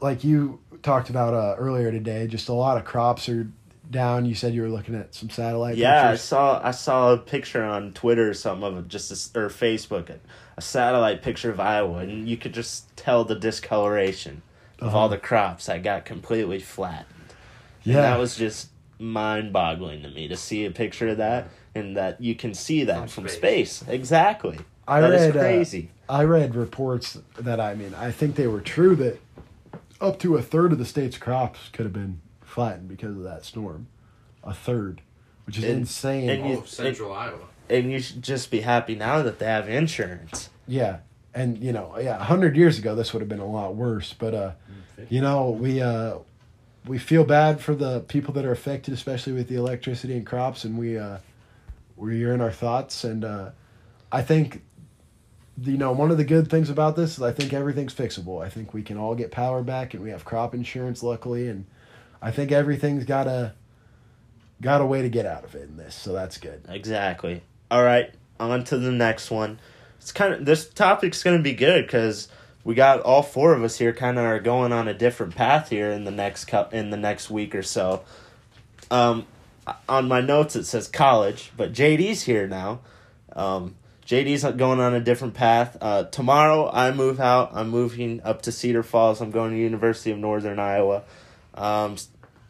like you talked about uh, earlier today, just a lot of crops are down. You said you were looking at some satellite. yeah, I saw I saw a picture on Twitter or something of it, just a or Facebook, a, a satellite picture of Iowa, and you could just tell the discoloration of Uh-huh. all the crops that got completely flattened. And yeah. that was just mind boggling to me to see a picture of that and that you can see that From from, space. space. Exactly. I That is read uh, crazy. I read reports that I mean I think they were true that up to a third of the state's crops could have been flattened because of that storm. A third, which is And- insane. and All you- of Central Iowa. and you should just be happy now that they have insurance. Yeah, and you know, yeah, a hundred years ago this would have been a lot worse. But uh, you know, we uh, we feel bad for the people that are affected, especially with the electricity and crops, and we uh, we're in our thoughts. And uh, I think, you know, one of the good things about this is I think everything's fixable. I think we can all get power back, and we have crop insurance, luckily, and I think everything's got a got a way to get out of it in this, so that's good. Exactly. All right, on to the next one. It's kind of this topic's going to be good because we got all four of us here kind of are going on a different path here in the next cup in the next week or so. Um, on my notes it says college, but JD's here now. Um, JD's going on a different path. Uh, tomorrow I move out. I'm moving up to Cedar Falls. I'm going to University of Northern Iowa. Um,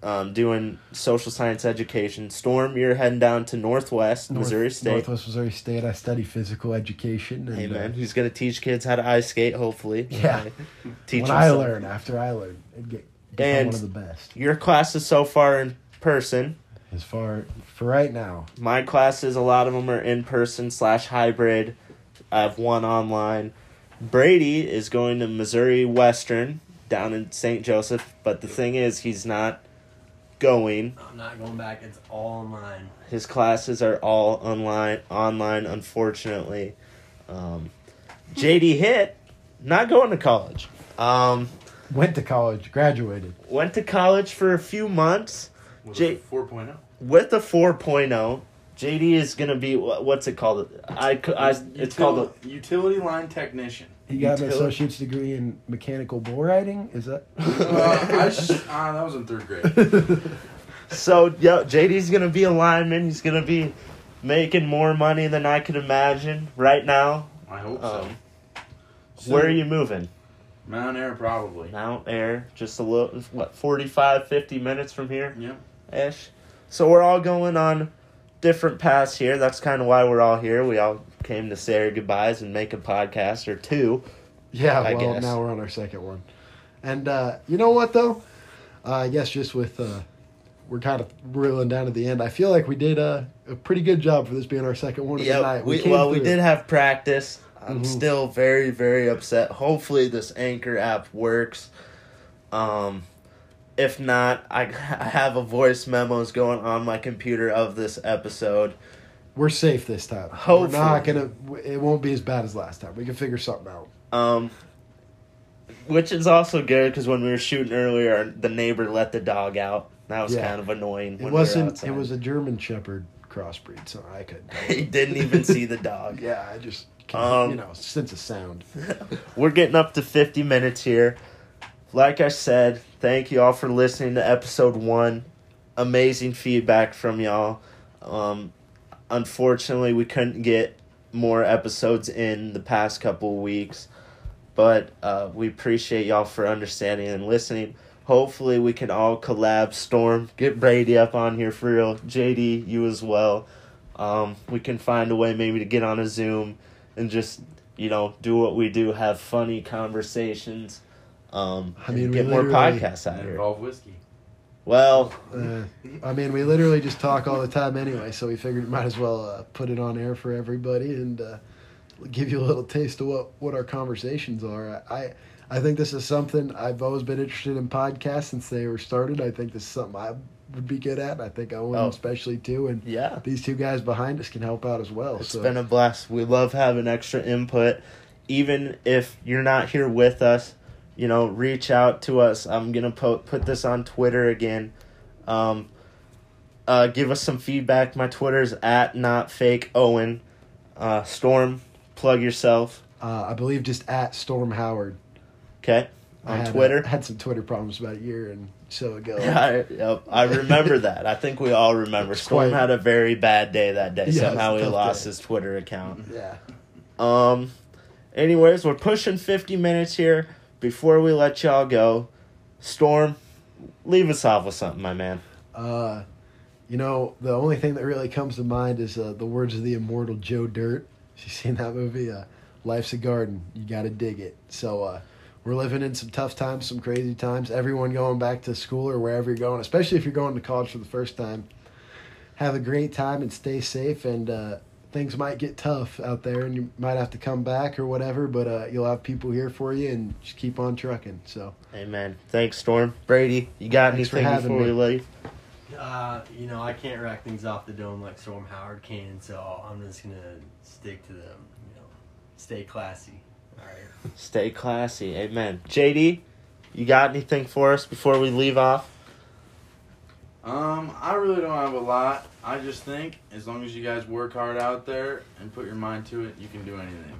um, doing social science education. Storm, you're heading down to Northwest North- Missouri State. Northwest Missouri State. I study physical education. And, Hey uh, man, who's gonna teach kids how to ice skate? Hopefully, Yeah. Teach when I something. learn, after I learn, and get And- one of the best. Your classes so far in person. As far for right now, My classes, a lot of them are in person slash hybrid. I have one online. Brady is going to Missouri Western down in St. Joseph, but the thing is, he's not going. I'm not going back. It's all online. His classes are all online. Online, unfortunately. Um, JD hit, not going to college. Um, went to college, graduated. went to college for a few months With Jay- a 4.0. with a 4.0. JD is gonna be wha- what's it called? I, I it's called a, utility line technician. He got an associate's degree in mechanical bull riding. Is that? Uh, I sh- uh, that was in third grade. so yeah. JD's gonna be a lineman. He's gonna be making more money than I could imagine right now. I hope so. Um, So, Where are you moving? Mount Ayr, probably. Mount Ayr, just a little what 45, 50 minutes from here Yep. ish. So we're all going on different paths here. That's kind of why we're all here. We all came to say our goodbyes and make a podcast or two. Yeah, I well, guess. now we're on our second one. And uh, you know what, though? Uh, I guess just with, uh, we're kind of reeling down to the end. I feel like we did uh, a pretty good job for this being our second one of the Yeah, night. we, came well, we did have practice. I'm Mhm. still very, very upset. Hopefully, this Anchor app works. Um, if not, I, I have a voice memos going on my computer of this episode. We're safe this time. Hopefully. We're not gonna. It won't be as bad as last time. We can figure something out. Um, which is also good because when we were shooting earlier, the neighbor let the dog out. That was Yeah. kind of annoying. It we wasn't. outside. it was a German Shepherd crossbreed, so I couldn't. he didn't even see the dog. yeah, I just. Um, you know, sense of sound. We're getting up to 50 minutes here. Like I said, thank you all for listening to episode one. Amazing feedback from y'all. Um, unfortunately, we couldn't get more episodes in the past couple weeks, but uh, we appreciate y'all for understanding and listening. Hopefully, we can all collab. Storm, get Brady up on here for real. JD, you as well. Um, we can find a way maybe to get on a Zoom and just you know do what we do, have funny conversations. Um, I mean, and get more podcasts out And here. involve whiskey. Well, Uh, I mean, we literally just talk all the time anyway, so we figured we might as well uh, put it on air for everybody and uh, give you a little taste of what, what our conversations are. I I think this is something I've always been interested in podcasts since they were started. I think this is something I would be good at. I think Owen Oh. especially too, and yeah. these two guys behind us can help out as well. It's so been a blast. We love having extra input. Even if you're not here with us, you know, reach out to us. I'm gonna put put this on Twitter again. Um, uh, give us some feedback. My Twitter's at not fake Owen. Uh, Storm, plug yourself. Uh, I believe just at Storm Howard Okay, I on had, uh, Twitter. had some Twitter problems about a year and so ago. I, yep, I remember that. I think we all remember. Storm quite- had a very bad day that day. Yeah, Somehow he lost day. his Twitter account. Yeah. Um. Anyways, we're pushing fifty minutes here. Before we let y'all go, Storm, leave us off with something, my man. Uh, you know, the only thing that really comes to mind is uh, the words of the immortal Joe Dirt. You seen that movie? Uh, Life's a garden. You got to dig it. So uh, we're living in some tough times, some crazy times. Everyone going back to school or wherever you're going, especially if you're going to college for the first time. Have a great time and stay safe. And uh, things might get tough out there, and you might have to come back or whatever. But uh, you'll have people here for you, and just keep on trucking. So Amen. Thanks, Storm. Brady, you got Thanks for anything having before we me. leave? Uh, you know, I can't rack things off the dome like Storm Howard can, so I'm just gonna stick to them. You know, stay classy. All right. Stay classy. Amen. JD, you got anything for us before we leave off? Um, I really don't have a lot. I just think as long as you guys work hard out there and put your mind to it, you can do anything.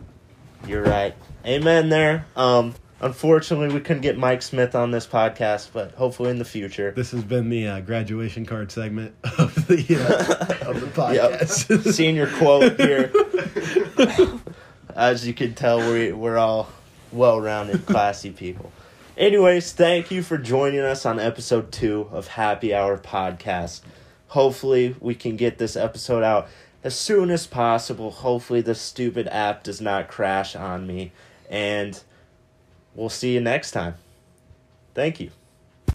You're right. Amen there. Um, unfortunately, we couldn't get Mike Smith on this podcast, but hopefully in the future. this has been the uh, graduation card segment of the uh, of the Yep. podcast. Senior quote here. As you can tell, we, we're all well rounded, classy people. Anyways, thank you for joining us on episode two of Happy Hour Podcast. Hopefully, we can get this episode out as soon as possible. Hopefully, the stupid app does not crash on me. And we'll see you next time. Thank you.